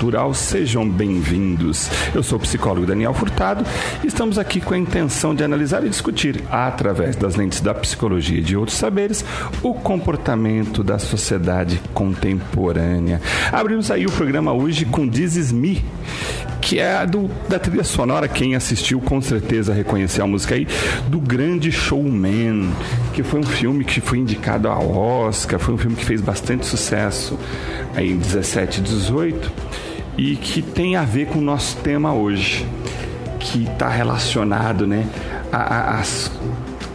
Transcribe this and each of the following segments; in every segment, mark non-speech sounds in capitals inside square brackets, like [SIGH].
Cultural, sejam bem-vindos. Eu sou o psicólogo Daniel Furtado e estamos aqui com a intenção de analisar e discutir, através das lentes da psicologia e de outros saberes, o comportamento da sociedade contemporânea. Abrimos aí o programa hoje com Is Me, que é do, da trilha sonora. Quem assistiu com certeza reconheceu a música aí do Grande Showman, que foi um filme que foi indicado ao Oscar, foi um filme que fez bastante sucesso aí em 17 e 18 e que tem a ver com o nosso tema hoje, que está relacionado, né, às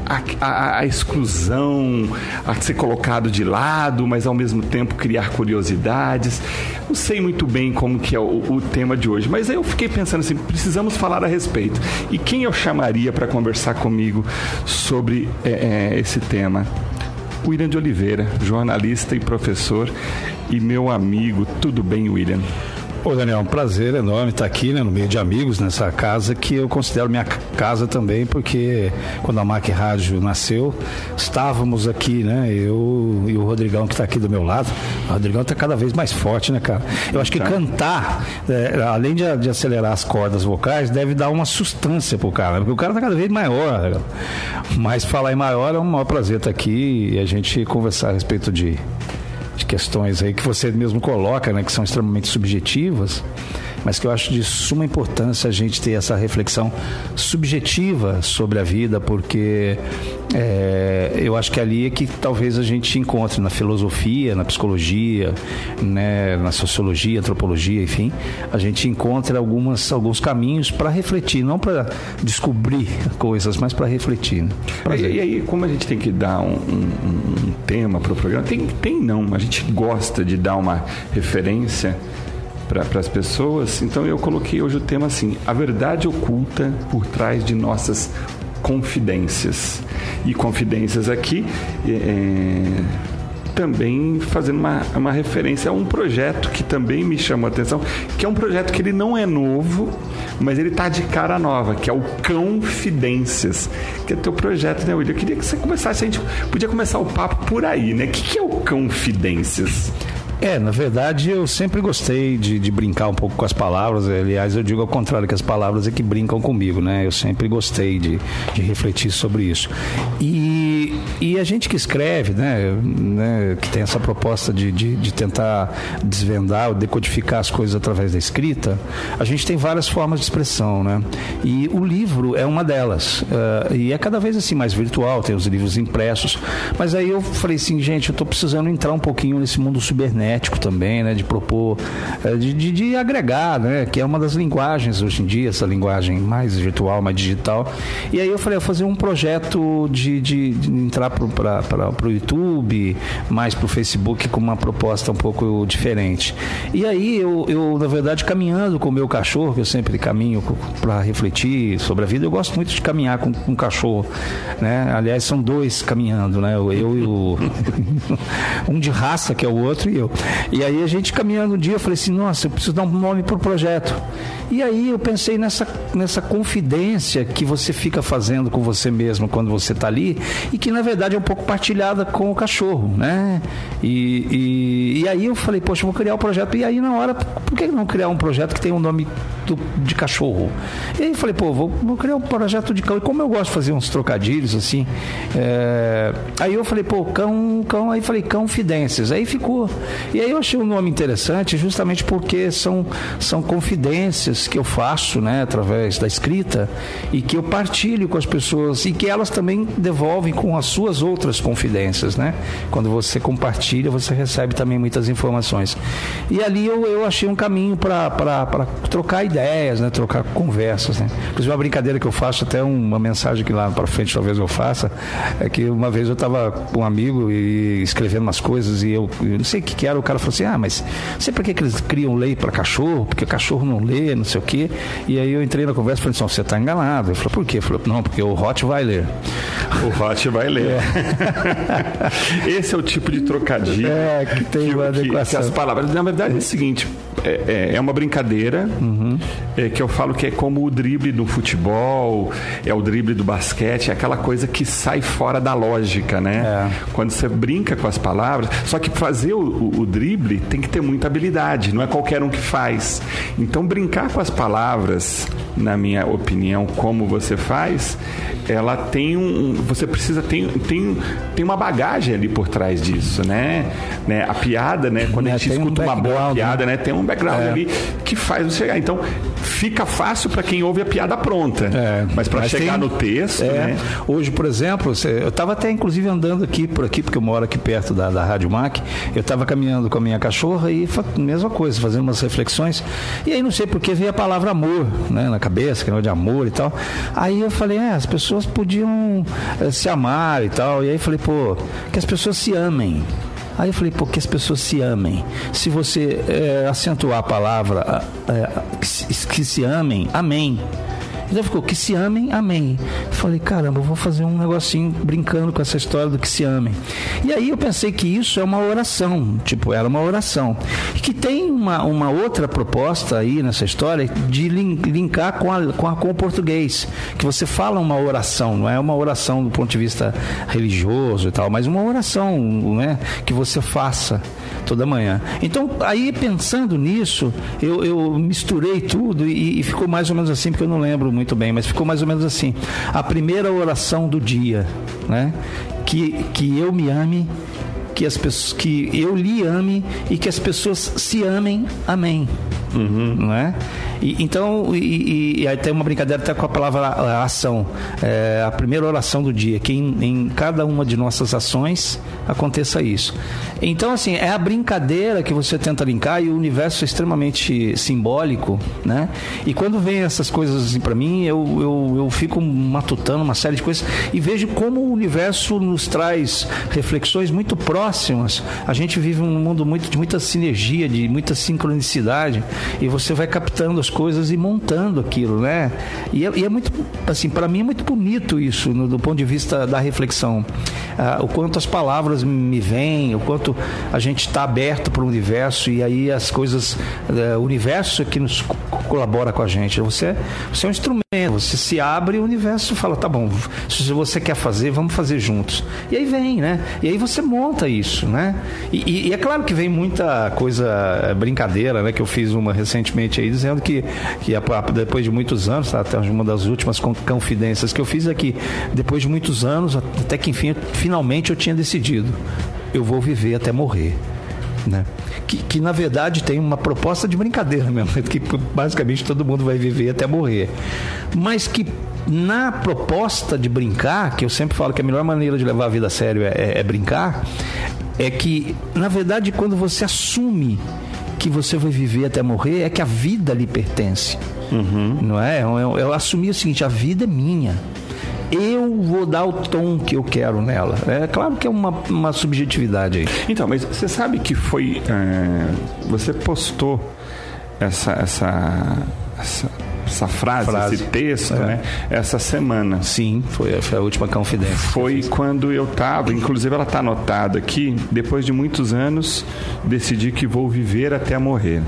a, a, a, exclusão, a ser colocado de lado, mas ao mesmo tempo criar curiosidades. Não sei muito bem como que é o, o tema de hoje, mas aí eu fiquei pensando assim, precisamos falar a respeito. E quem eu chamaria para conversar comigo sobre é, é, esse tema? William de Oliveira, jornalista e professor e meu amigo. Tudo bem, William? Ô Daniel, um prazer enorme estar aqui, né, no meio de amigos nessa casa que eu considero minha casa também, porque quando a MAC Rádio nasceu, estávamos aqui, né, eu e o Rodrigão que está aqui do meu lado. O Rodrigão está cada vez mais forte, né, cara? Eu acho que tá. cantar, é, além de, de, acelerar as cordas vocais, deve dar uma sustância pro cara, porque o cara está cada vez maior. Né? Mas falar em maior é um maior prazer estar aqui e a gente conversar a respeito de de questões aí que você mesmo coloca, né, que são extremamente subjetivas, mas que eu acho de suma importância a gente ter essa reflexão subjetiva sobre a vida, porque é, eu acho que ali é que talvez a gente encontre na filosofia, na psicologia, né, na sociologia, antropologia, enfim, a gente encontra algumas, alguns caminhos para refletir, não para descobrir [LAUGHS] coisas, mas para refletir. Né? E, e, aí, como a gente tem que dar um, um, um tema para o programa, tem, tem não, a gente gosta de dar uma referência para as pessoas. Então eu coloquei hoje o tema assim: a verdade oculta por trás de nossas confidências. E confidências aqui é, é, também fazendo uma, uma referência a um projeto que também me chamou a atenção, que é um projeto que ele não é novo, mas ele está de cara nova, que é o Confidências, que é teu projeto, né, William? Eu queria que você começasse, a gente podia começar o papo por aí, né? O que, que é o Confidências? É, na verdade eu sempre gostei de, de, brincar um pouco com as palavras. Aliás, eu digo ao contrário, que as palavras é que brincam comigo, né? Eu sempre gostei de, de refletir sobre isso. E, e a gente que escreve, né, né que tem essa proposta de, de, de tentar desvendar ou decodificar as coisas através da escrita, a gente tem várias formas de expressão, né? E o livro é uma delas. Uh, e é cada vez assim mais virtual, tem os livros impressos. Mas aí eu falei assim, gente, eu estou precisando entrar um pouquinho nesse mundo cibernético também, né? De propor, é, de, de, de, agregar, né? Que é uma das linguagens hoje em dia, essa linguagem mais virtual, mais digital. E aí eu falei, eu fazer um projeto de, de, de entrar para o YouTube, mais para o Facebook com uma proposta um pouco diferente. E aí eu, eu, na verdade, caminhando com o meu cachorro, que eu sempre caminho para refletir sobre a vida, eu gosto muito de caminhar com, com um cachorro, né? Aliás, são dois caminhando, né? Eu, eu e o [LAUGHS] um de raça que é o outro e eu. E aí a gente caminhando um dia, eu falei assim, nossa, eu preciso dar um nome para o projeto. E aí eu pensei nessa, nessa confidência que você fica fazendo com você mesmo quando você está ali e que na verdade é um pouco partilhada com o cachorro, né? E, e, e aí eu falei, poxa, vou criar um projeto. E aí na hora, por que não criar um projeto que tem um nome do, de cachorro? E aí eu falei, pô, vou, vou criar um projeto de cão. E como eu gosto de fazer uns trocadilhos assim, é... aí eu falei, pô, cão, cão, aí falei, cão fidências. Aí ficou. E aí eu achei um nome interessante justamente porque são, são confidências que eu faço, né, através da escrita e que eu partilho com as pessoas e que elas também devolvem com as suas outras confidências, né? Quando você compartilha, você recebe também muitas informações. E ali eu, eu achei um caminho para trocar ideias, né, trocar conversas, né? Inclusive uma brincadeira que eu faço, até uma mensagem que lá para frente talvez eu faça, é que uma vez eu estava com um amigo e escrevendo umas coisas e eu, eu não sei o que, que era, o cara falou assim: ah, mas sei por que, que eles criam lei para cachorro? Porque o cachorro não lê, não sei o quê. E aí eu entrei na conversa e falei assim: você está enganado. Ele falou: por quê? Ele falou: não, porque o Rottweiler. O Rottweiler ler. É. [LAUGHS] Esse é o tipo de trocadilho é, que tem que, uma que, que as palavras. Na verdade é o seguinte: é, é, é uma brincadeira uhum. é, que eu falo que é como o drible do futebol, é o drible do basquete, é aquela coisa que sai fora da lógica, né? É. Quando você brinca com as palavras, só que fazer o, o, o drible tem que ter muita habilidade, não é qualquer um que faz. Então brincar com as palavras, na minha opinião, como você faz, ela tem um. Você precisa tem, tem, tem uma bagagem ali por trás disso, né? né? A piada, né? Quando é, a gente escuta um uma boa piada, né? né? Tem um background é. ali que faz você chegar. Então, fica fácil para quem ouve a piada pronta. É. Mas para chegar tem, no texto. É. Né? Hoje, por exemplo, eu estava até inclusive andando aqui por aqui, porque eu moro aqui perto da, da Rádio Mac. Eu estava caminhando com a minha cachorra e mesma coisa, fazendo umas reflexões. E aí não sei porque veio a palavra amor né, na cabeça, que é de amor e tal. Aí eu falei, é, as pessoas podiam é, se amar e tal. E aí falei, pô, que as pessoas se amem. Aí eu falei, pô, que as pessoas se amem. Se você é, acentuar a palavra é, que, que se amem, amém. Ele ficou, que se amem, amém. Falei, caramba, vou fazer um negocinho brincando com essa história do que se amem. E aí eu pensei que isso é uma oração, tipo, era uma oração. E que tem uma, uma outra proposta aí nessa história de linkar com, a, com, a, com o português. Que você fala uma oração, não é uma oração do ponto de vista religioso e tal, mas uma oração né, que você faça toda manhã. Então, aí pensando nisso, eu, eu misturei tudo e, e, ficou mais ou menos assim, porque eu não lembro muito bem, mas ficou mais ou menos assim. A primeira oração do dia, né? Que, que eu me ame, que as pessoas, que eu lhe ame e que as pessoas se amem. Amém. Uhum. Não é? E, então, e, e, aí tem uma brincadeira até com a palavra ação. É a primeira oração do dia, que em, em, cada uma de nossas ações aconteça isso. Então, assim, é a brincadeira que você tenta linkar e o universo é extremamente simbólico, né? E quando vem essas coisas assim para mim, eu, eu, eu fico matutando uma série de coisas e vejo como o universo nos traz reflexões muito próximas. A gente vive um mundo muito, de muita sinergia, de muita sincronicidade e você vai captando as coisas e montando aquilo, né? E é, e é muito, assim, para mim é muito bonito isso, no, do ponto de vista da reflexão. Ah, o quanto as palavras me vêm, o quanto a gente está aberto para o universo e aí as coisas, eh, o universo é que nos colabora com a gente. Você, você é um instrumento, você se abre e o universo fala, tá bom, se você quer fazer, vamos fazer juntos. E aí vem, né? E aí você monta isso, né? E, e, e é claro que vem muita coisa, eh, brincadeira, né? Que eu fiz uma recentemente aí dizendo que, que depois de muitos anos, tá, até uma das últimas confidências que eu fiz aqui, é depois de muitos anos, até que enfim, finalmente eu tinha decidido, eu vou viver até morrer. Né? Que, que, na verdade tem uma proposta de brincadeira mesmo, [LAUGHS] que basicamente todo mundo vai viver até morrer. Mas que na proposta de brincar, que eu sempre falo que a melhor maneira de levar a vida a sério é, é, é brincar, é que, na verdade, quando você assume que você vai viver até morrer é que a vida lhe pertence. Uhum. Não é? Eu, eu, assumi o seguinte: a vida é minha eu vou dar o tom que eu quero nela. É claro que é uma, uma subjetividade aí. Então, mas você sabe que foi. É, você postou essa, essa, essa essa frase, frase, esse texto, é. né? Essa semana. Sim, foi, foi a última confidência. Foi quando eu estava, inclusive ela está anotada aqui, depois de muitos anos, decidi que vou viver até morrer.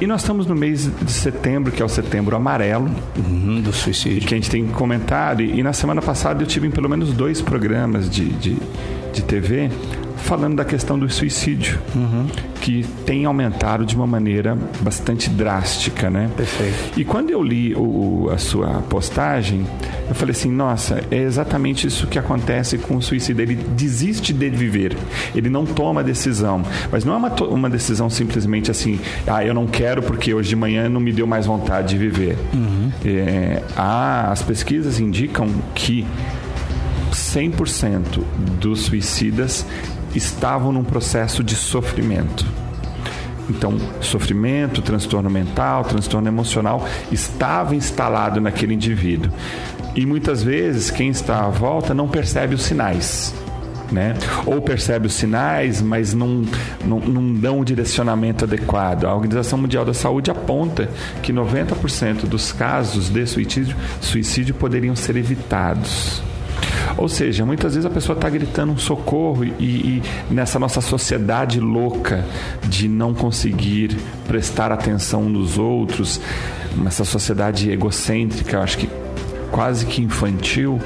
E nós estamos no mês de setembro, que é o setembro amarelo. Uhum, do suicídio. Que a gente tem comentado. E, e na semana passada eu tive em pelo menos dois programas de, de, de TV falando da questão do suicídio, uhum. Que tem aumentado de uma maneira bastante drástica, né? Perfeito. E quando eu li o, a sua postagem, eu falei assim, nossa, é exatamente isso que acontece com o suicídio. Ele desiste de viver, ele não toma decisão. Mas não é uma, uma decisão simplesmente assim, ah, eu não quero porque hoje de manhã não me deu mais vontade de viver. Uhum. É, as pesquisas indicam que 100% dos suicidas estavam num processo de sofrimento. Então, sofrimento, transtorno mental, transtorno emocional estava instalado naquele indivíduo. E muitas vezes quem está à volta não percebe os sinais. Né? Ou percebe os sinais, mas não, não, não dão o direcionamento adequado. A Organização Mundial da Saúde aponta que 90% dos casos de suicídio, suicídio poderiam ser evitados. Ou seja, muitas vezes a pessoa está gritando um socorro e, e nessa nossa sociedade louca de não conseguir prestar atenção nos outros, nessa sociedade egocêntrica, eu acho que quase que infantil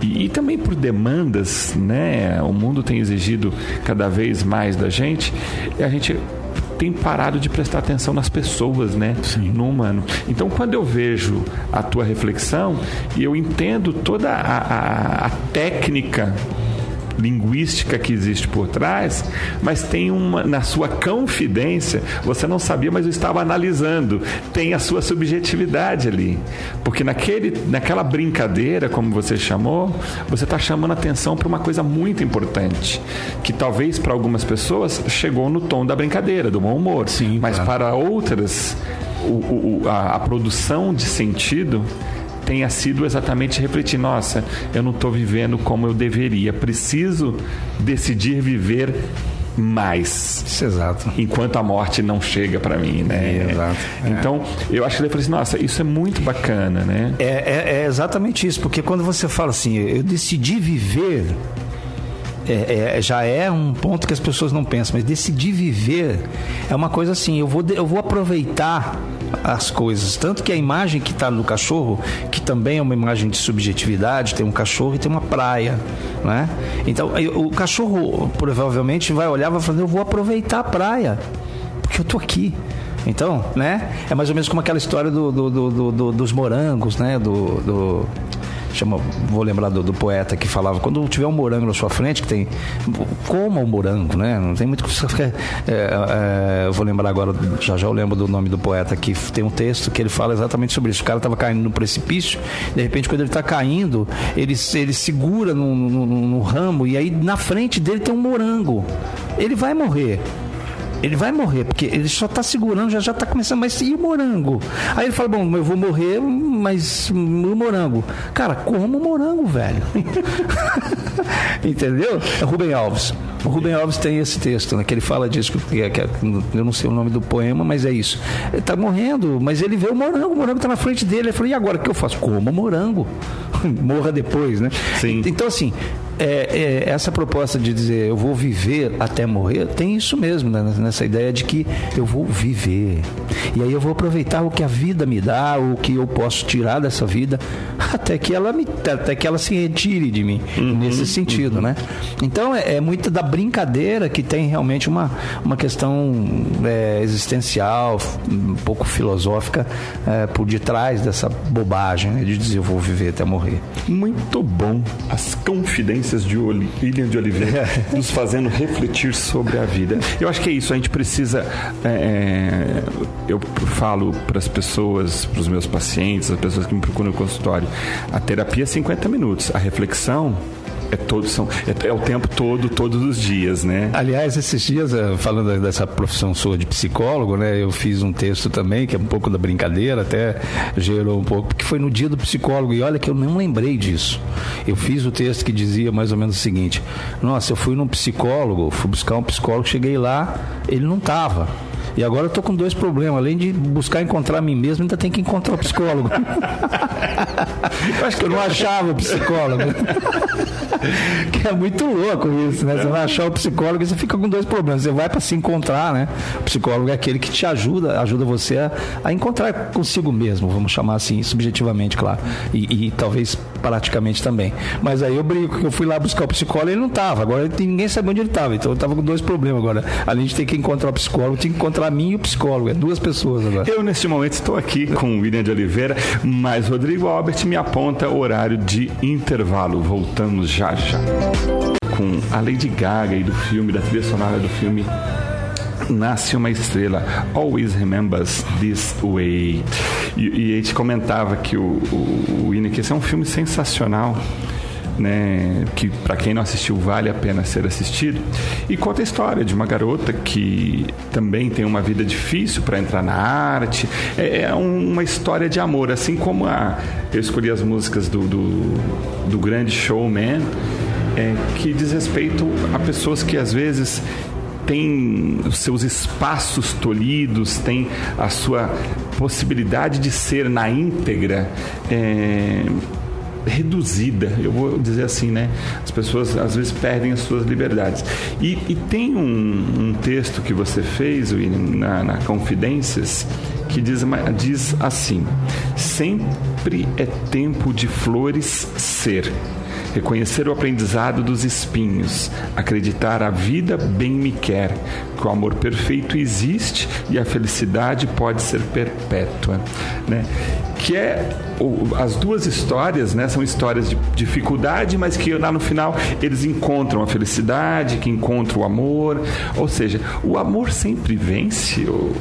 e, e, também por demandas, né? O mundo tem exigido cada vez mais da gente e a gente tem parado de prestar atenção nas pessoas, né? Sim. No humano. Então, quando eu vejo a tua reflexão e eu entendo toda a, a, a técnica linguística que existe por trás, mas tem uma na sua confidência, você não sabia, mas eu estava analisando, tem a sua subjetividade ali. Porque naquele, naquela brincadeira, como você chamou, você está chamando atenção para uma coisa muito importante, que talvez para algumas pessoas chegou no tom da brincadeira, do bom humor, Sim, mas para outras o, o, a, a produção de sentido tenha sido exatamente refletir: nossa, eu não estou vivendo como eu deveria, preciso decidir viver mais. Isso, exato. Enquanto a morte não chega para mim, né? É, exato. É. Então, eu acho que ele falou assim, nossa, isso é muito bacana, né? É, é, é, exatamente isso, porque quando você fala assim, eu decidi viver, é, é, já é um ponto que as pessoas não pensam, mas decidir viver é uma coisa assim, eu vou, eu vou aproveitar as coisas. Tanto que a imagem que está no cachorro, que também é uma imagem de subjetividade, tem um cachorro e tem uma praia. Né? Então, o cachorro provavelmente vai olhar e vai falar: Eu vou aproveitar a praia, porque eu tô aqui. Então, né? É mais ou menos como aquela história do, do, do, do dos morangos, né? do chama, vou lembrar do, do, poeta que falava, quando tiver um morango na sua frente, que tem, coma o morango, né? Não tem muito que é, é, eu vou lembrar agora, já já eu lembro do nome do poeta que tem um texto que ele fala exatamente sobre isso. O cara estava caindo no precipício, de repente quando ele está caindo, ele, ele segura no, no, no ramo e aí na frente dele tem um morango. Ele vai morrer. Ele vai morrer, porque ele só está segurando, já já está começando, mas e o morango? Aí ele fala, bom, eu vou morrer, mas o morango. Cara, como morango, velho? [LAUGHS] Entendeu? É Rubem Alves. O Rubem Alves tem esse texto, né, que ele fala disso, que, que, eu não sei o nome do poema, mas é isso. Ele está morrendo, mas ele vê o morango, o morango está na frente dele. Ele falou, e agora o que eu faço? Como morango? [LAUGHS] Morra depois, né? Sim. Então, assim, é, é, essa proposta de dizer eu vou viver até morrer, tem isso mesmo, né? nessa ideia de que eu vou viver. E aí eu vou aproveitar o que a vida me dá, o que eu posso tirar dessa vida, [LAUGHS] até que ela, me, até que ela se retire de mim, uhum, nesse sentido, uhum. né? Então é, é muito da brincadeira que tem realmente uma, uma questão é, existencial, um pouco filosófica é, por detrás dessa bobagem né? de dizer eu vou viver até morrer. Muito bom. As confidências de William de Oliveira é. [LAUGHS] nos fazendo refletir sobre a vida. Eu acho que é isso, a gente precisa. É, é eu falo para as pessoas, para os meus pacientes, as pessoas que me procuram no consultório, a terapia é 50 minutos, a reflexão é, todo, são, é, é, o tempo todo, todos os dias, né? Aliás, esses dias, eh, falando dessa profissão sua de psicólogo, né? Eu fiz um texto também, que é um pouco da brincadeira, até gerou um pouco, porque foi no dia do psicólogo, e olha que eu não lembrei disso. Eu fiz o texto que dizia mais ou menos o seguinte: Nossa, eu fui num psicólogo, fui buscar um psicólogo, cheguei lá, ele não estava. E agora eu tô com dois problemas. Além de buscar encontrar a mim mesmo, ainda tem que encontrar o psicólogo. [LAUGHS] eu acho que eu não achava o psicólogo. [LAUGHS] que é muito louco isso, né? Você vai achar o psicólogo e você fica com dois problemas. Você vai para se encontrar, né? O psicólogo é aquele que te ajuda, ajuda você a, a encontrar consigo mesmo, vamos chamar assim, subjetivamente, claro. E, e, talvez praticamente também. Mas aí eu brinco que eu fui lá buscar o psicólogo e ele não tava. Agora ninguém sabe onde ele tava. Então eu tava com dois problemas agora. Além de ter que encontrar o psicólogo, tinha que encontrar mim e o psicólogo. É duas pessoas agora. Eu, neste momento, estou aqui com o William de Oliveira, mas Rodrigo Albert me aponta horário de intervalo. Voltamos já Com a Lady Gaga e do filme, da trilha sonora do filme Nasce uma Estrela, Always Remembers This Way. E, e a gente comentava que o, o, o esse é um filme sensacional né, que para quem não assistiu vale a pena ser assistido, e conta a história de uma garota que também tem uma vida difícil para entrar na arte. É, é uma história de amor, assim como a, eu escolhi as músicas do, do, do grande showman, é, que diz respeito a pessoas que às vezes têm os seus espaços tolhidos, têm a sua possibilidade de ser na íntegra. É, reduzida, eu vou dizer assim, né? As pessoas às vezes perdem as suas liberdades. E, e tem um, um, texto que você fez, na, na Confidências, que diz, diz assim: sempre é tempo de flores ser reconhecer o aprendizado dos espinhos, acreditar a vida bem me quer, que o amor perfeito existe e a felicidade pode ser perpétua, né? Que é as duas histórias, né, são histórias de dificuldade, mas que lá no final eles encontram a felicidade, que encontram o amor, ou seja, o amor sempre vence. Ou,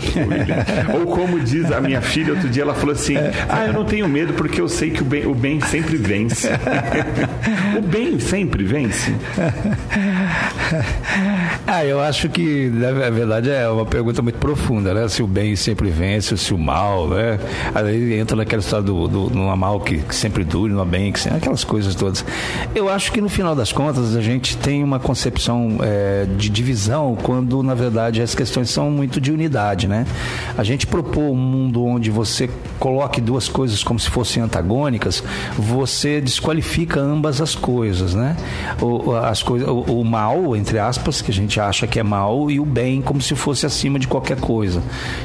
ou como diz a minha filha outro dia, ela falou assim: "Ah, eu não tenho medo porque eu sei que o bem, o bem sempre vence". [LAUGHS] o bem sempre vence. [LAUGHS] [LAUGHS] ah, eu acho que na verdade é uma pergunta muito profunda, né? Se o bem sempre vence, se o mal, né? Aí entra naquela história do, do numa mal que, que sempre dure, numa bem, que aquelas coisas todas. Eu acho que no final das contas a gente tem uma concepção é, de divisão quando na verdade as questões são muito de unidade, né? A gente propor um mundo onde você coloque duas coisas como se fossem antagônicas, você desqualifica ambas as coisas, né? O, as coisas, o, o mal, entre aspas, que a gente acha que é mal, e o bem como se fosse acima de qualquer coisa.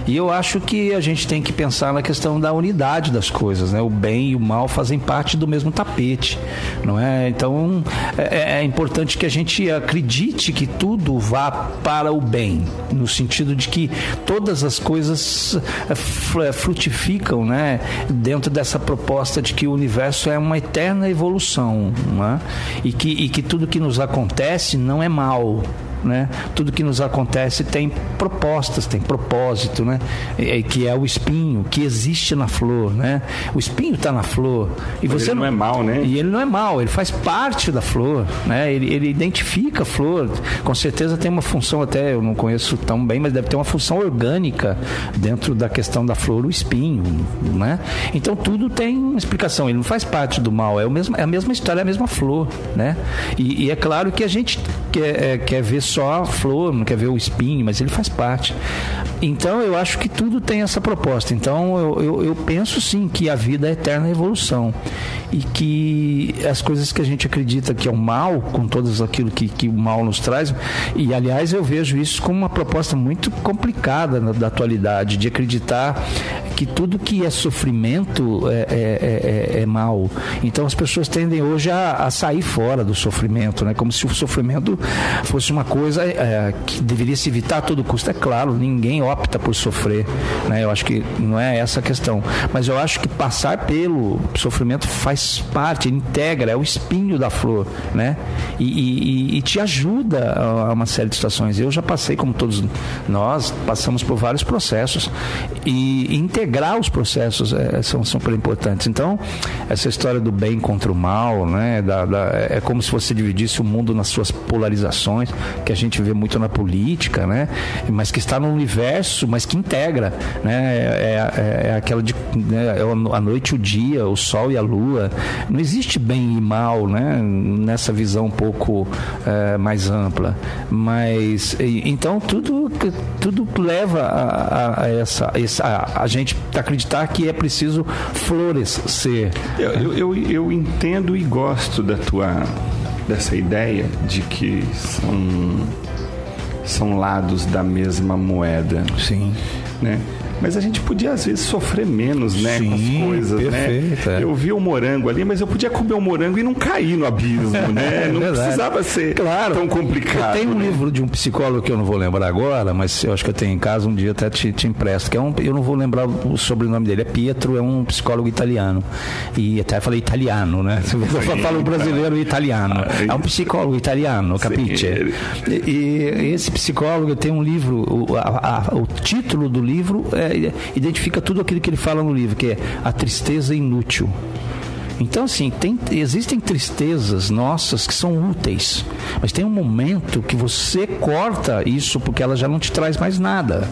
E eu acho que a gente tem que pensar na questão da unidade das coisas, né? O bem e o mal fazem parte do mesmo tapete, não é? Então é, é importante que a gente acredite que tudo vá para o bem, no sentido de que todas as coisas é, é, frutificam, né? Dentro dessa proposta de que o universo é uma eterna evolução, é? E que, e que tudo que nos acontece não é mal, né? Tudo que nos acontece tem propostas, tem propósito, né? E, que é o espinho que existe na flor, né? O espinho está na flor e Mas você não, não, é mal, né? E ele não é mal, ele faz parte da flor, né? Ele, ele identifica a flor, com certeza tem uma função até eu não conheço tão bem, mas deve ter uma função orgânica dentro da questão da flor, o espinho, né? Então tudo tem uma explicação. Ele não faz parte do mal, é, o mesmo, é a mesma história, é a mesma flor, né? E, e é claro que a gente quer, é, quer ver só flor, não quer ver o espinho, mas ele faz parte. Então eu acho que tudo tem essa proposta. Então eu, eu, eu penso sim que a vida é eterna evolução e que as coisas que a gente acredita que é o mal, com todas aquilo que, que o mal nos traz, e aliás eu vejo isso como uma proposta muito complicada na, da atualidade, de acreditar que tudo que é sofrimento é, é, é, é mal. Então as pessoas tendem hoje a, a, sair fora do sofrimento, né? como se o sofrimento fosse uma coisa é, que deveria se evitar a todo custo. É claro, ninguém opta por sofrer, né? eu acho que não é essa a questão, mas eu acho que passar pelo sofrimento faz faz parte, integra, é o espinho da flor, né? E, e, e, te ajuda a uma série de situações. Eu já passei, como todos nós, passamos por vários processos e integrar os processos é, são super importantes. Então, essa história do bem contra o mal, né? Da, da, é como se você dividisse o mundo nas suas polarizações, que a gente vê muito na política, né? Mas que está no universo, mas que integra, né? É, é, é aquela de né? É a noite, o dia, o sol e a lua, não existe bem e mal, né? Nessa visão um pouco é, mais ampla. Mas então tudo, tudo leva a, a essa, a, a, gente acreditar que é preciso florescer. Eu, eu, eu entendo e gosto da tua dessa ideia de que são são lados da mesma moeda. Sim. Né? Mas a gente podia, às vezes, sofrer menos, né? Sim, com as coisas, né? perfeito, né? É. Eu vi o morango ali, mas eu podia comer o morango e não cair no abismo, [LAUGHS] né? É não precisava ser claro. tão complicado. Tem um né? livro de um psicólogo que eu não vou lembrar agora, mas eu acho que eu tenho em casa, um dia até te, te empresto, que é um, eu não vou lembrar o sobrenome dele, é Pietro, é um psicólogo italiano. E até falei italiano, né? Eu falo brasileiro e italiano. É um psicólogo italiano, capiche? E, e esse psicólogo tem um livro, o, a, a, o título do livro é identifica tudo aquilo que ele fala no livro, que é a tristeza inútil. Então, assim, tem, existem tristezas nossas que são úteis, mas tem um momento que você corta isso porque ela já não te traz mais nada.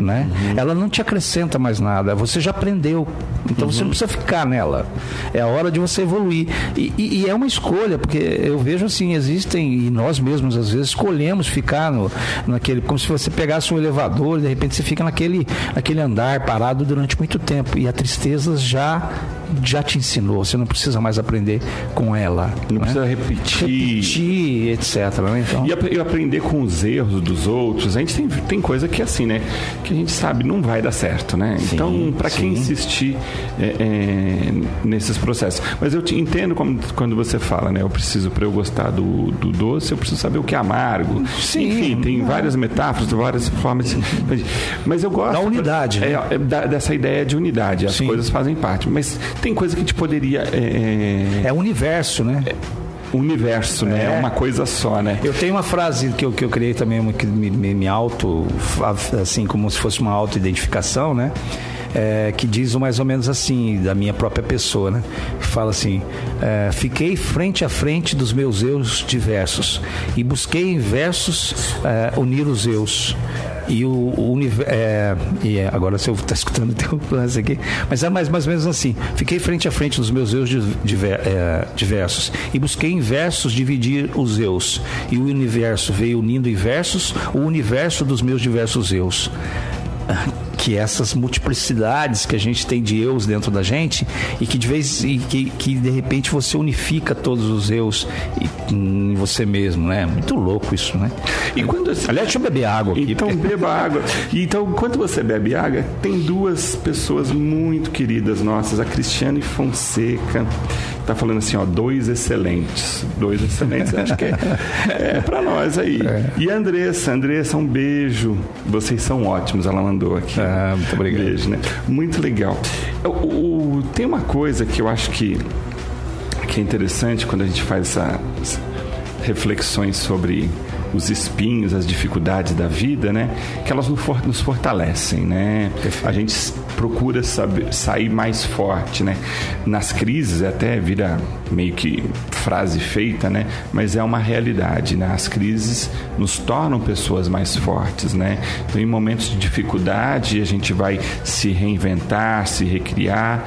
Né? Uhum. Ela não te acrescenta mais nada. Você já aprendeu Então uhum. você não precisa ficar nela. É a hora de você evoluir. E, e, e, é uma escolha, porque eu vejo assim, existem, e nós mesmos às vezes escolhemos ficar no, naquele, como se você pegasse um elevador e de repente você fica naquele, naquele andar parado durante muito tempo. E a tristeza já já te ensinou, você não precisa mais aprender com ela. Não né? precisa repetir. Repetir, etc. Né? Então... E, aprender com os erros dos outros. A gente tem, tem coisa que é assim, né? Que a gente sabe não vai dar certo, né? Sim, então, para quem insistir é, é, nesses processos. Mas eu te entendo como, quando você fala, né? Eu preciso, para eu gostar do, do doce, eu preciso saber o que é amargo. Sim, Enfim, tem é. várias metáforas, várias formas. Mas eu gosto. Da unidade. É, né? dessa ideia de unidade. As Sim. coisas fazem parte. Mas tem coisa que a gente poderia. É, é, é universo, né? É, universo, né? É. é uma coisa só, né? Eu tenho uma frase que eu, que eu criei também, que me, me, me auto, assim, como se fosse uma auto-identificação, né? É, que diz mais ou menos assim, da minha própria pessoa, né? Fala assim: é, fiquei frente a frente dos meus eus diversos e busquei em versos é, unir os eus e o, o universo. É, e é, agora eu estou escutando [LAUGHS] o teu lance aqui, mas é mais, mais ou menos assim. Fiquei frente a frente dos meus eus diver, é, diversos e busquei em versos dividir os eus. E o universo veio unindo em versos o universo dos meus diversos eus que essas multiplicidades que a gente tem de eus dentro da gente e que de vez e que, que de repente você unifica todos os eus em você mesmo, né? Muito louco isso, né? E quando assim, aliás, deixa eu beber água. Aqui. Então beba água. Então quando você bebe água, tem duas pessoas muito queridas nossas, a Cristiane Fonseca tá falando assim, ó, dois excelentes. Dois excelentes, acho que é, é para nós aí. É. E a Andressa, Andressa, um beijo. Vocês são ótimos, ela mandou aqui. Ah, muito obrigado. Beijo, né? Muito legal. O, o, tem uma coisa que eu acho que, que é interessante quando a gente faz essas reflexões sobre os espinhos, as dificuldades da vida, né? Que elas nos fortalecem, né? A gente procura saber, sair mais forte, né? Nas crises até vira meio que frase feita, né? Mas é uma realidade, né? As crises nos tornam pessoas mais fortes, né? Então, em momentos de dificuldade, a gente vai se reinventar, se recriar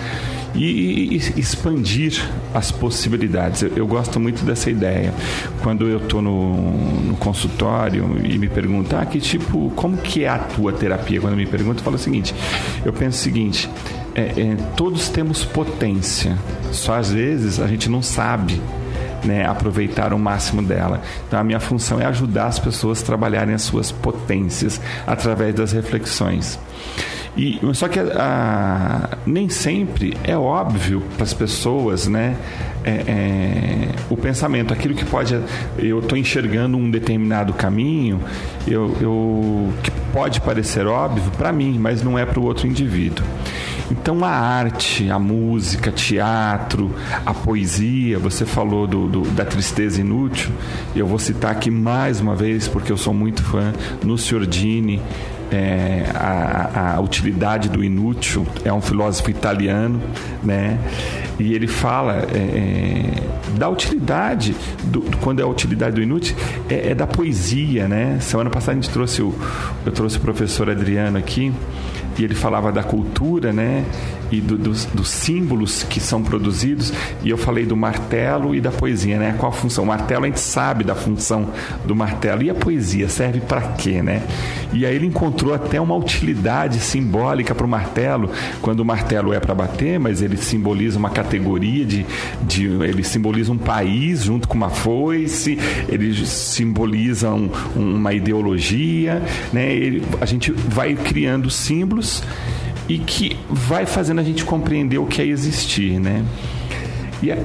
e, expandir as possibilidades. Eu, eu, gosto muito dessa ideia. Quando eu estou no, no, consultório e me perguntam, ah, que tipo, como que é a tua terapia? Quando me perguntam, eu falo o seguinte, eu penso o seguinte, é, é, todos temos potência, só às vezes a gente não sabe né, aproveitar o máximo dela. Então, a minha função é ajudar as pessoas a trabalharem as suas potências através das reflexões. E, só que a, nem sempre é óbvio para as pessoas, né? É, é, o pensamento, aquilo que pode. Eu estou enxergando um determinado caminho, eu, eu que pode parecer óbvio para mim, mas não é para o outro indivíduo. Então a arte, a música, teatro, a poesia, você falou do, do, da tristeza inútil, eu vou citar aqui mais uma vez, porque eu sou muito fã, no Ciordini, é, a, a, utilidade do inútil, é um filósofo italiano, né? E ele fala é, é da utilidade, do, quando é a utilidade do inútil, é, é, da poesia, né? Semana passada a gente trouxe o, eu trouxe o professor Adriano aqui, e ele falava da cultura, né? E do, dos, dos, símbolos que são produzidos. E eu falei do martelo e da poesia, né? Qual a função? O martelo a gente sabe da função do martelo. E a poesia serve para quê, né? E aí ele encontrou até uma utilidade simbólica para o martelo, quando o martelo é para bater, mas ele simboliza uma categoria de, de. Ele simboliza um país junto com uma foice, ele simboliza um, uma ideologia, né? Ele, a gente vai criando símbolos e que vai fazendo a gente compreender o que é existir, né? E a,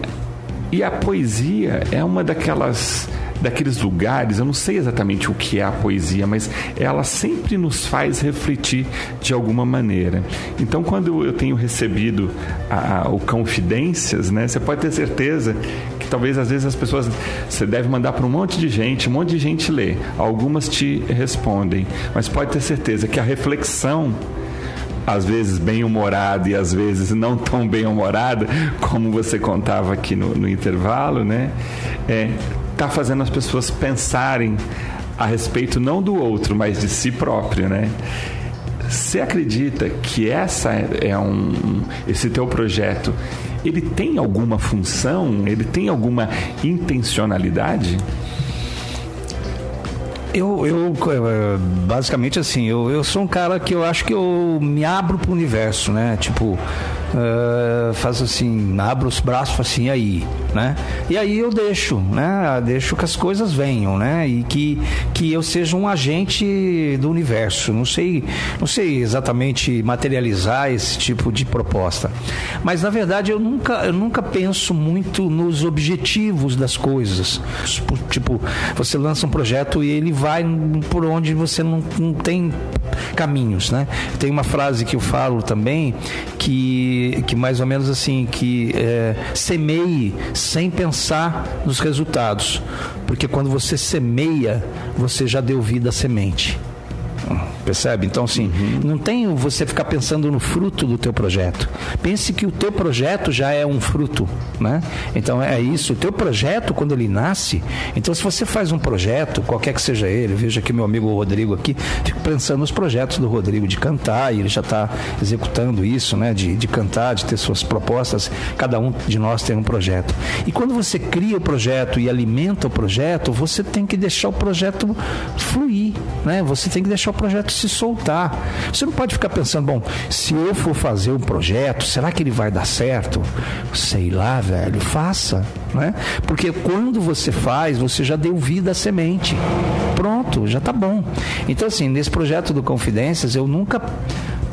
e a poesia é uma daquelas daqueles lugares, eu não sei exatamente o que é a poesia, mas ela sempre nos faz refletir de alguma maneira. Então, quando eu tenho recebido a, a, o Confidências, né, você pode ter certeza que talvez às vezes as pessoas você deve mandar para um monte de gente, um monte de gente lê, algumas te respondem, mas pode ter certeza que a reflexão às vezes bem humorada e às vezes não tão bem humorada, como você contava aqui no, no intervalo, né? É, tá fazendo as pessoas pensarem a respeito não do outro, mas de si próprio, né? Você acredita que essa é um esse teu projeto ele tem alguma função? Ele tem alguma intencionalidade? Eu, eu basicamente assim, eu, eu sou um cara que eu acho que eu me abro pro universo, né? Tipo, uh, assim, abro os braços assim aí, né? E aí eu deixo, né? Deixo que as coisas venham, né? E que, que eu seja um agente do universo. Não sei, não sei exatamente materializar esse tipo de proposta, mas na verdade eu nunca, eu nunca penso muito nos objetivos das coisas. Tipo, você lança um projeto e ele vai por onde você não, não tem caminhos, né? Tem uma frase que eu falo também que que, mais ou menos assim, que é, semeie sem pensar nos resultados. Porque quando você semeia, você já deu vida à semente. Percebe? Então, assim, uhum. não tem você ficar pensando no fruto do teu projeto. Pense que o teu projeto já é um fruto, né? Então, é isso. O teu projeto, quando ele nasce... Então, se você faz um projeto, qualquer que seja ele, veja que meu amigo Rodrigo aqui, fico pensando nos projetos do Rodrigo de cantar, e ele já está executando isso, né? De, de cantar, de ter suas propostas. Cada um de nós tem um projeto. E quando você cria o projeto e alimenta o projeto, você tem que deixar o projeto fluir, né? Você tem que deixar o projeto se soltar. Você não pode ficar pensando, bom, se eu for fazer um projeto, será que ele vai dar certo? Sei lá, velho, faça. Né? Porque quando você faz, você já deu vida à semente. Pronto, já tá bom. Então, assim, nesse projeto do Confidências, eu nunca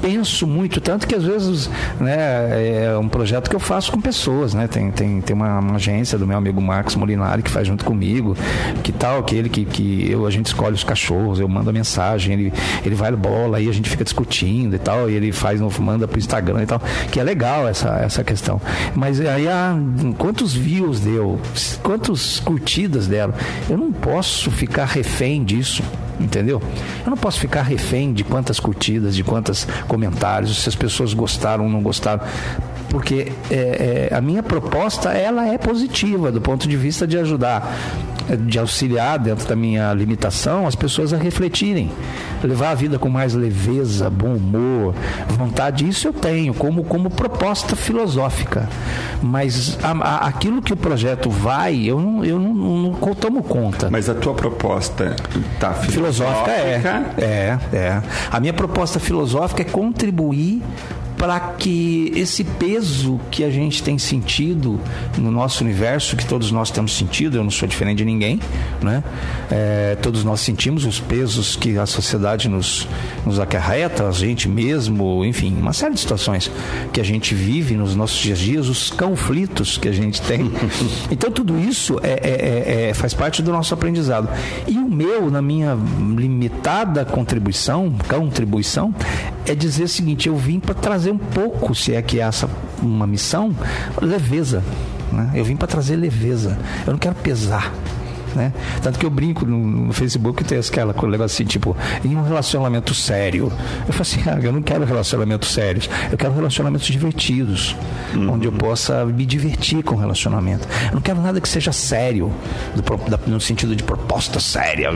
penso muito, tanto que às vezes né, é um projeto que eu faço com pessoas, né? Tem, tem, tem uma, uma agência do meu amigo Marcos Molinari que faz junto comigo, que tal, que ele que, que eu, a gente escolhe os cachorros, eu mando a mensagem, ele, ele vai bola, aí a gente fica discutindo e tal, e ele faz, manda pro Instagram e tal, que é legal essa, essa questão. Mas aí ah, quantos views deu, quantas curtidas deram? Eu não posso ficar refém disso entendeu? Eu não posso ficar refém de quantas curtidas, de quantos comentários, se as pessoas gostaram ou não gostaram porque é, é, a minha proposta ela é positiva do ponto de vista de ajudar de auxiliar dentro da minha limitação as pessoas a refletirem, levar a vida com mais leveza, bom humor, vontade. Isso eu tenho como, como proposta filosófica. Mas a, a, aquilo que o projeto vai, eu não, eu não, não, não tomo conta. Mas a tua proposta tá filosófica? Filosófica é. É, é. A minha proposta filosófica é contribuir para que esse peso que a gente tem sentido no nosso universo, que todos nós temos sentido, eu não sou diferente de ninguém, né? É, todos nós sentimos os pesos que a sociedade nos, nos acarreta, a gente mesmo, enfim, uma série de situações que a gente vive nos nossos dias a dias, os conflitos que a gente tem. [LAUGHS] Então tudo isso é, é, é, é faz parte do nosso aprendizado. E o meu, na minha limitada contribuição, contribuição, é dizer o seguinte: eu vim para trazer um pouco, se é que é essa uma missão, leveza. Né? Eu vim para trazer leveza. Eu não quero pesar né? Tanto que eu brinco no, no Facebook tem aquela coisa assim, tipo, em um relacionamento sério. Eu falo assim, [LAUGHS] ah, eu não quero relacionamentos sérios, eu quero relacionamentos divertidos, uhum. onde eu possa me divertir com o relacionamento. Eu não quero nada que seja sério, do, da, no sentido de proposta séria.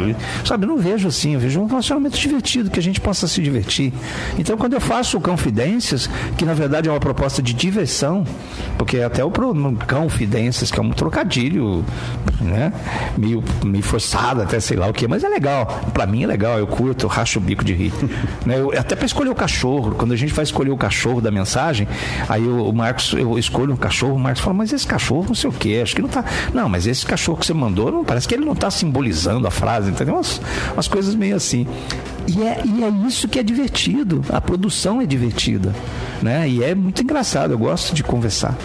Sabe, eu não vejo assim, eu vejo um relacionamento divertido, que a gente possa se divertir. Então, quando eu faço Confidências, que na verdade é uma proposta de diversão, porque até o Confidências, que é um trocadilho, né? Meio, meio forçado, até sei lá o que, mas é legal. Para mim é legal, eu curto, eu racho o bico de rir. [LAUGHS] né? eu, até para escolher o cachorro, quando a gente vai escolher o cachorro da mensagem, aí o, o Marcos, eu escolho um cachorro, o Marcos fala, mas esse cachorro não sei o que, acho que não tá. Não, mas esse cachorro que você mandou, não, parece que ele não tá simbolizando a frase, entendeu? Umas, umas coisas meio assim. E é, e é isso que é divertido. A produção é divertida. Né? E é muito engraçado, eu gosto de conversar.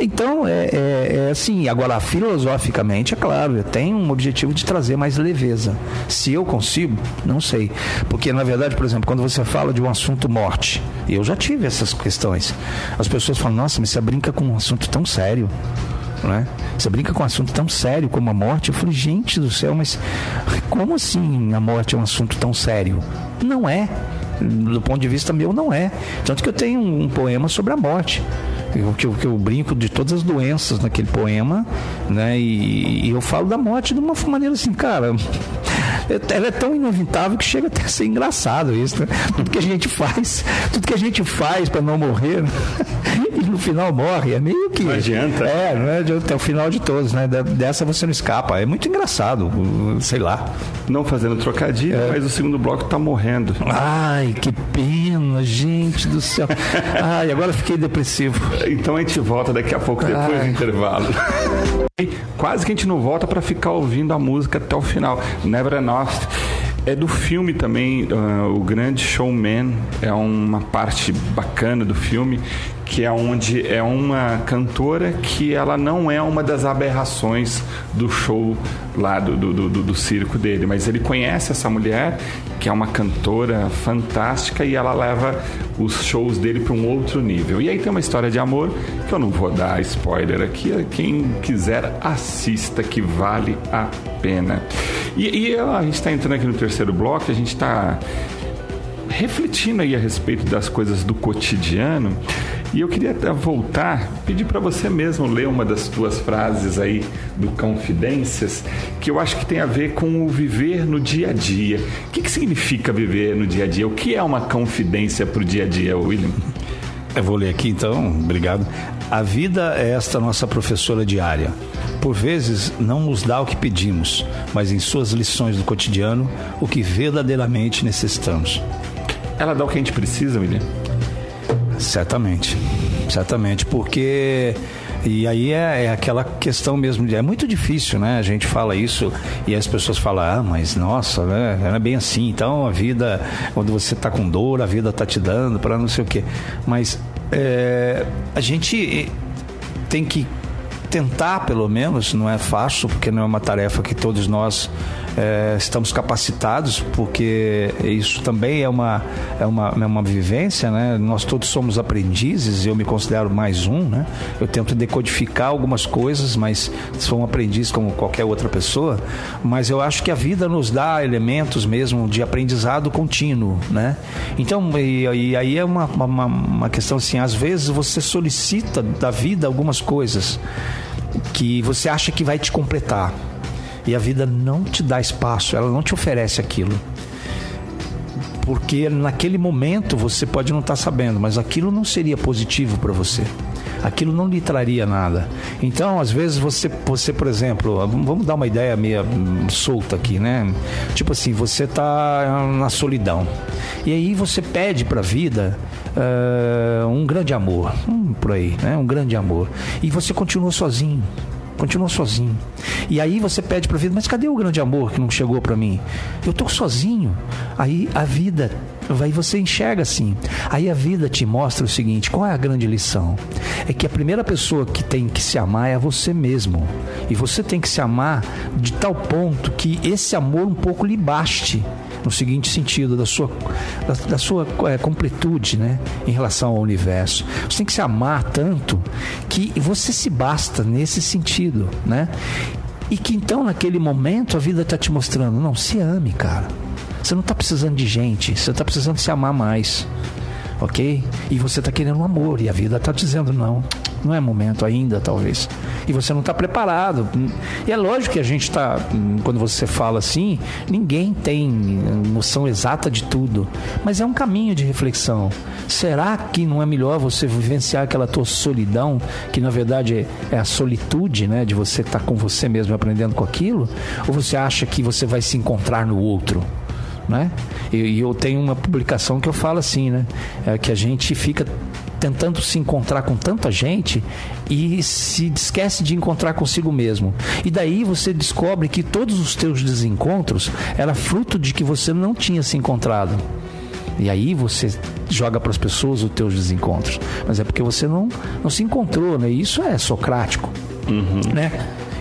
Então, é, é, é, assim, agora filosoficamente, é claro, eu tenho um objetivo de trazer mais leveza. Se eu consigo, não sei. Porque, na verdade, por exemplo, quando você fala de um assunto morte, eu já tive essas questões. As pessoas falam, nossa, mas você brinca com um assunto tão sério. Né? Você brinca com um assunto tão sério como a morte. Eu falei, gente do céu, mas como assim a morte é um assunto tão sério? Não é. Do ponto de vista meu, não é. Tanto que eu tenho um poema sobre a morte Eu, que, eu, que eu brinco de todas as doenças naquele poema, né? E, e eu falo da morte de uma maneira assim, cara ela é tão inevitável que chega até a ser engraçado isso, né? Tudo que a gente faz, tudo que a gente faz para não morrer, né? No final morre, é meio que. Não adianta. É, não é até o final de todos, né? Dessa você não escapa. É muito engraçado, sei lá. Não fazendo trocadilho, é. mas o segundo bloco tá morrendo. Ai, que pena, gente do céu. [LAUGHS] Ai, agora fiquei depressivo. Então a gente volta daqui a pouco, depois Ai. do intervalo. [LAUGHS] Quase que a gente não volta para ficar ouvindo a música até o final. Never Enough. É do filme também, uh, o Grande Showman é uma parte bacana do filme que é onde é uma cantora que ela não é uma das aberrações do show lá do, do, do, do, circo dele, mas ele conhece essa mulher que é uma cantora fantástica e ela leva os shows dele para um outro nível. E aí tem uma história de amor que eu não vou dar spoiler aqui, quem quiser assista que vale a pena. E, e a gente está entrando aqui no terceiro bloco, a gente está refletindo aí a respeito das coisas do cotidiano. E eu queria voltar, pedir para você mesmo ler uma das tuas frases aí do Confidências, que eu acho que tem a ver com o viver no dia a dia. O que, que significa viver no dia a dia? O que é uma confidência para o dia a dia, William? Eu vou ler aqui então, obrigado. A vida é esta nossa professora diária. Por vezes não nos dá o que pedimos, mas em suas lições do cotidiano, o que verdadeiramente necessitamos. Ela dá o que a gente precisa, William? Certamente, certamente, porque e aí é, é, aquela questão mesmo é muito difícil, né? A gente fala isso e as pessoas falam, ah, mas nossa, né? Não é bem assim. Então a vida, quando você está com dor, a vida está te dando para não sei o quê. Mas é, a gente tem que tentar, pelo menos, não é fácil, porque não é uma tarefa que todos nós é, estamos capacitados, porque isso também é uma, é uma, é uma vivência, né? Nós todos somos aprendizes, eu me considero mais um, né? Eu tento decodificar algumas coisas, mas sou um aprendiz como qualquer outra pessoa, mas eu acho que a vida nos dá elementos mesmo de aprendizado contínuo, né? Então, e, e aí é uma, uma, uma questão assim, às vezes você solicita da vida algumas coisas que você acha que vai te completar e a vida não te dá espaço, ela não te oferece aquilo. Porque naquele momento você pode não estar sabendo, mas aquilo não seria positivo para você aquilo não lhe traria nada. Então, às vezes você, você, por exemplo, vamos dar uma ideia meio solta aqui, né? Tipo assim, você está na solidão e aí você pede para a vida uh, um grande amor, um, por aí, né? Um grande amor e você continua sozinho continua sozinho. E aí você pede para a vida, mas cadê o grande amor que não chegou para mim? Eu tô sozinho. Aí a vida, aí você enxerga assim. Aí a vida te mostra o seguinte: qual é a grande lição? É que a primeira pessoa que tem que se amar é você mesmo. E você tem que se amar de tal ponto que esse amor um pouco lhe baste no seguinte sentido, da sua, da, da sua é, completude né, em relação ao universo. Você tem que se amar tanto que você se basta nesse sentido, né? E que então, naquele momento, a vida está te mostrando: não, se ame, cara. Você não está precisando de gente, você está precisando se amar mais. Ok? E você está querendo amor, e a vida está dizendo: não, não é momento ainda, talvez. E você não está preparado. E é lógico que a gente está, quando você fala assim, ninguém tem noção exata de tudo. Mas é um caminho de reflexão. Será que não é melhor você vivenciar aquela tua solidão, que na verdade é a solitude, né? De você estar tá com você mesmo aprendendo com aquilo? Ou você acha que você vai se encontrar no outro? Né? E, eu tenho uma publicação que eu falo assim, né? É que a gente fica tentando se encontrar com tanta gente e se esquece de encontrar consigo mesmo. E daí você descobre que todos os teus desencontros era fruto de que você não tinha se encontrado. E aí você joga para as pessoas os teus desencontros. Mas é porque você não, não se encontrou, né? Isso é socrático. Uhum. Né?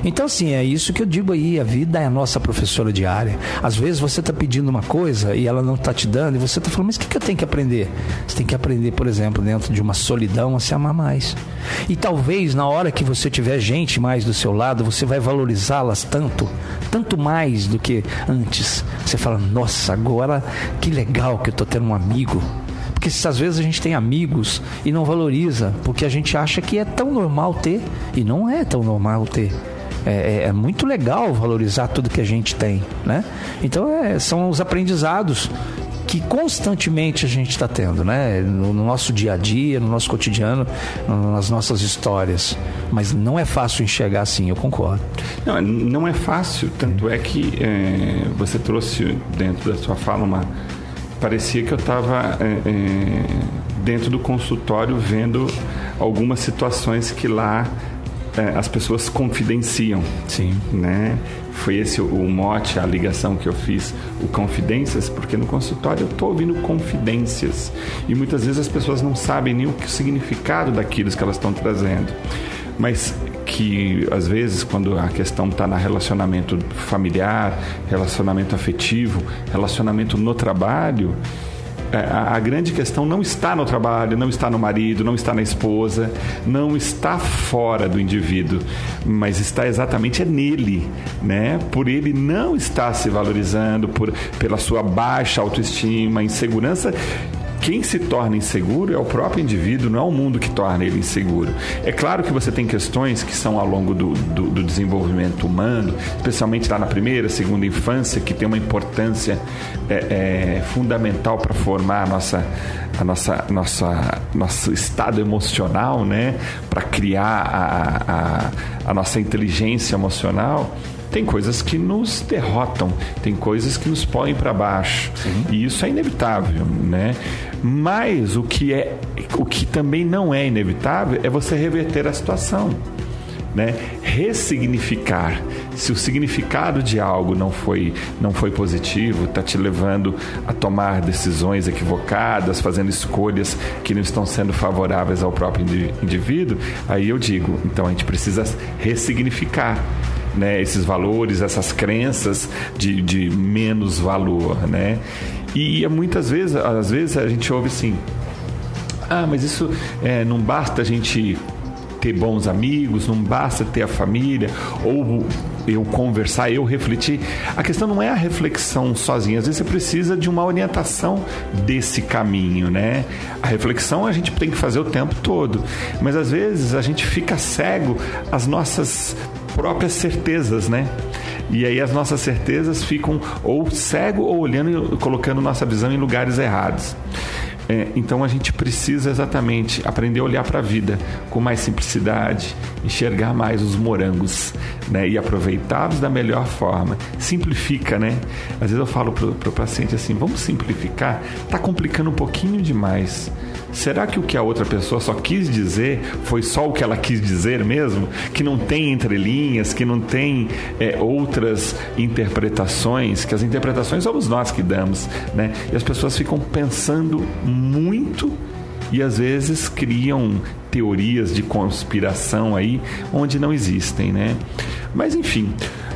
Então, assim, é isso que eu digo aí. A vida é a nossa professora diária. Às vezes você está pedindo uma coisa e ela não está te dando, e você está falando, mas o que, que eu tenho que aprender? Você tem que aprender, por exemplo, dentro de uma solidão, a se amar mais. E talvez na hora que você tiver gente mais do seu lado, você vai valorizá-las tanto, tanto mais do que antes. Você fala, nossa, agora que legal que eu estou tendo um amigo Porque às vezes a gente tem amigos e não valoriza, porque a gente acha que é tão normal ter, e não é tão normal ter. É, é, é muito legal valorizar tudo que a gente tem, né? Então é, são os aprendizados que constantemente a gente está tendo, né? No, no, nosso dia a dia, no nosso cotidiano, no, nas nossas histórias. Mas não é fácil enxergar assim, eu concordo. Não, não é fácil, tanto é que é, você trouxe dentro da sua fala uma. Parecia que eu estava é, é, dentro do consultório vendo algumas situações que lá é, as pessoas confidenciam. Sim. Né? Foi esse o, o mote, a ligação que eu fiz, o confidências, porque no consultório eu estou ouvindo confidências. E muitas vezes as pessoas não sabem nem o, que, o significado daquilo que elas estão trazendo. Mas que às vezes quando a questão está na relacionamento familiar, relacionamento afetivo, relacionamento no trabalho, a, a, grande questão não está no trabalho, não está no marido, não está na esposa, não está fora do indivíduo, mas está exatamente é nele, né? Por ele não estar se valorizando, por, pela sua baixa autoestima, insegurança quem se torna inseguro é o próprio indivíduo, não é o mundo que torna ele inseguro. É claro que você tem questões que são ao longo do, do, do desenvolvimento humano, especialmente lá na primeira, segunda infância, que tem uma importância é, é, fundamental para formar a nossa, a nossa, nossa, nosso estado emocional, né? para criar a, a, a nossa inteligência emocional tem coisas que nos derrotam, tem coisas que nos põem para baixo. Sim. E isso é inevitável, né? Mas o que é o que também não é inevitável é você reverter a situação. Né? ressignificar. Se o significado de algo não foi, não foi positivo, está te levando a tomar decisões equivocadas, fazendo escolhas que não estão sendo favoráveis ao próprio indivíduo, aí eu digo, então a gente precisa ressignificar né, esses valores, essas crenças de, de menos valor, né? E muitas vezes, às vezes a gente ouve assim, ah, mas isso é, não basta a gente ter bons amigos, não basta ter a família, ou eu conversar, eu refletir. A questão não é a reflexão sozinha, às vezes você precisa de uma orientação desse caminho, né? A reflexão a gente tem que fazer o tempo todo, mas às vezes a gente fica cego às nossas próprias certezas, né? E aí as nossas certezas ficam ou cego ou olhando colocando nossa visão em lugares errados. É, então a gente precisa exatamente aprender a olhar para a vida com mais simplicidade, enxergar mais os morangos né, e aproveitá-los da melhor forma. Simplifica, né? Às vezes eu falo para o paciente assim: vamos simplificar, está complicando um pouquinho demais. Será que o que a outra pessoa só quis dizer foi só o que ela quis dizer mesmo? Que não tem entrelinhas, que não tem é, outras interpretações, que as interpretações somos nós que damos, né? E as pessoas ficam pensando muito e às vezes criam teorias de conspiração aí onde não existem, né? Mas enfim,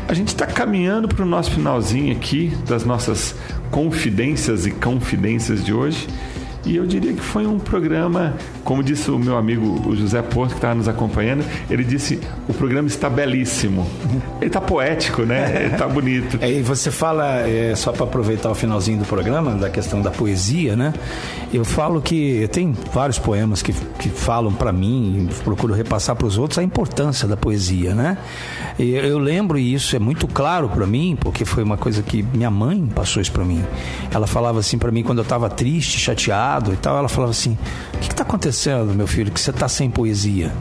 a gente está caminhando para o nosso finalzinho aqui das nossas confidências e confidências de hoje. E eu diria que foi um programa, como disse o meu amigo o José Porto, que estava nos acompanhando, ele disse: o programa está belíssimo. Ele está poético, né? [LAUGHS] Ele está bonito. É, e você fala, é, só para aproveitar o finalzinho do programa, da questão da poesia, né? Eu falo que tem vários poemas que, que falam para mim, procuro repassar para os outros a importância da poesia, né? E eu lembro, e isso é muito claro para mim, porque foi uma coisa que minha mãe passou isso para mim. Ela falava assim para mim quando eu estava triste, chateado e tal, ela falava assim: O que está acontecendo, meu filho, que você está sem poesia?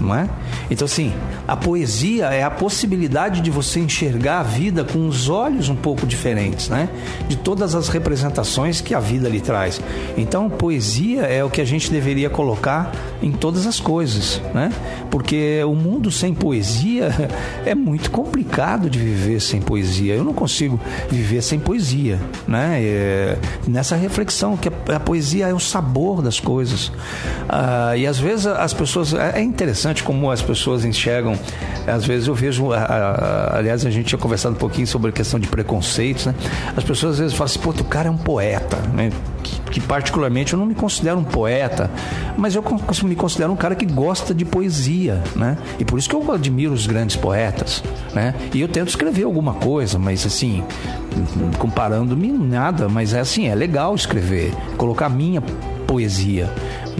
Não é? Então, assim, a poesia é a possibilidade de você enxergar a vida com os olhos um pouco diferentes, né? De todas as representações que a vida lhe traz. Então, poesia é o que a gente deveria colocar em todas as coisas, né? Porque o mundo sem poesia [LAUGHS] é muito complicado de viver sem poesia. Eu não consigo viver sem poesia, né? É, nessa reflexão que a, poesia é o sabor das coisas. Ah, e às vezes as pessoas é, é interessante interessante como as pessoas enxergam. Às vezes eu vejo, a, a, aliás, a gente tinha conversado um pouquinho sobre a questão de preconceitos, né? As pessoas às vezes falam assim, pô, o cara é um poeta, né? Que, que, particularmente eu não me considero um poeta, mas eu me considero um cara que gosta de poesia, né? E por isso que eu admiro os grandes poetas, né? E eu tento escrever alguma coisa, mas assim, comparando-me nada, mas é assim, é legal escrever, colocar minha poesia.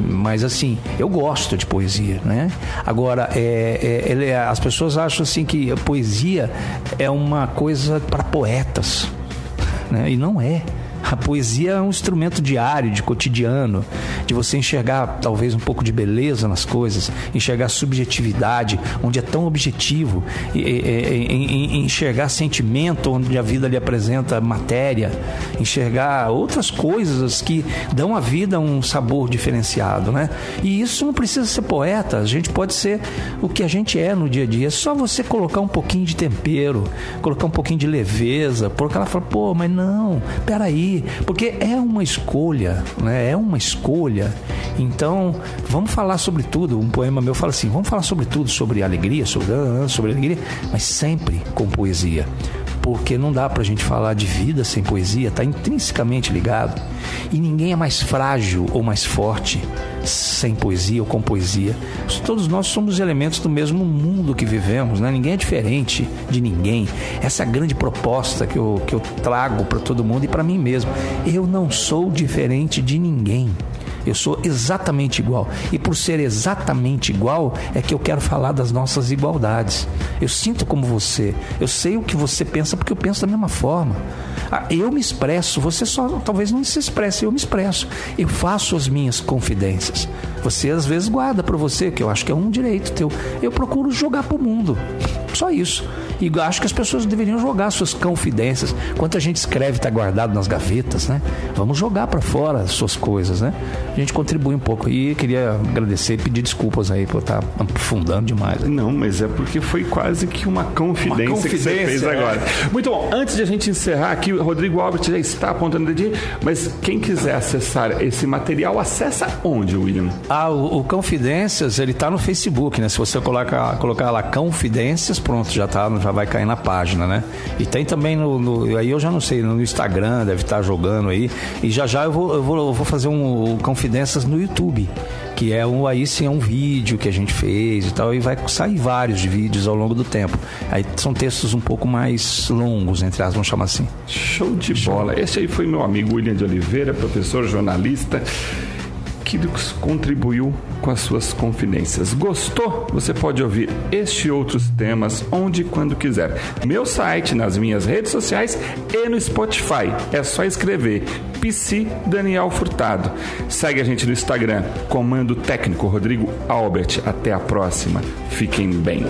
Mas assim, eu gosto de poesia, né? Agora, é, é, é as pessoas acham assim que a poesia é uma coisa para poetas, né? E não é. A poesia é um instrumento diário, de cotidiano, de você enxergar talvez um pouco de beleza nas coisas, enxergar subjetividade, onde é tão objetivo, e, e, e, enxergar sentimento, onde a vida lhe apresenta matéria, enxergar outras coisas que dão à vida um sabor diferenciado, né? E isso não precisa ser poeta, a gente pode ser o que a gente é no dia a dia. É só você colocar um pouquinho de tempero, colocar um pouquinho de leveza, porque ela fala, pô, mas não, peraí, porque é uma escolha, né? É uma escolha. Então, vamos falar sobre tudo. Um poema meu fala assim: vamos falar sobre tudo, sobre alegria, sobre, sobre alegria, mas sempre com poesia porque não dá para a gente falar de vida sem poesia, está intrinsecamente ligado. E ninguém é mais frágil ou mais forte sem poesia ou com poesia. Todos nós somos elementos do mesmo mundo que vivemos, né? ninguém é diferente de ninguém. Essa é a grande proposta que eu, que eu trago para todo mundo e para mim mesmo. Eu não sou diferente de ninguém. Eu sou exatamente igual. E por ser exatamente igual, é que eu quero falar das nossas igualdades. Eu sinto como você. Eu sei o que você pensa porque eu penso da mesma forma. Ah, eu me expresso, você só talvez não se expresse, eu me expresso. Eu faço as minhas confidências. Você às vezes guarda para você, que eu acho que é um direito teu. Eu procuro jogar para o mundo. Só isso. E acho que as pessoas deveriam jogar suas confidências. Quanto a gente escreve está guardado nas gavetas, né? Vamos jogar para fora as suas coisas, né? A gente contribui um pouco. E queria agradecer e pedir desculpas aí por estar aprofundando demais. Não, mas é porque foi quase que uma confidência, uma confidência que você fez é. agora. Muito bom. Antes de a gente encerrar aqui, o Rodrigo Albert já está apontando o dedinho, mas quem quiser acessar esse material, acessa onde, William? Ah, o, o Confidências, ele está no Facebook, né? Se você colocar, colocar lá Confidências, pronto, já está já vai cair na página, né? E tem também no, no aí eu já não sei, no Instagram deve estar jogando aí. E já já eu vou, eu vou, eu vou fazer um, um confidências no YouTube que é um aí sim é um vídeo que a gente fez e tal e vai sair vários vídeos ao longo do tempo aí são textos um pouco mais longos entre as vamos chamar assim show de bola esse aí foi meu amigo William de Oliveira professor jornalista que contribuiu com as suas confidências. Gostou? Você pode ouvir este e outros temas onde e quando quiser. Meu site, nas minhas redes sociais e no Spotify. É só escrever PC Daniel Furtado. Segue a gente no Instagram, Comando Técnico Rodrigo Albert. Até a próxima. Fiquem bem.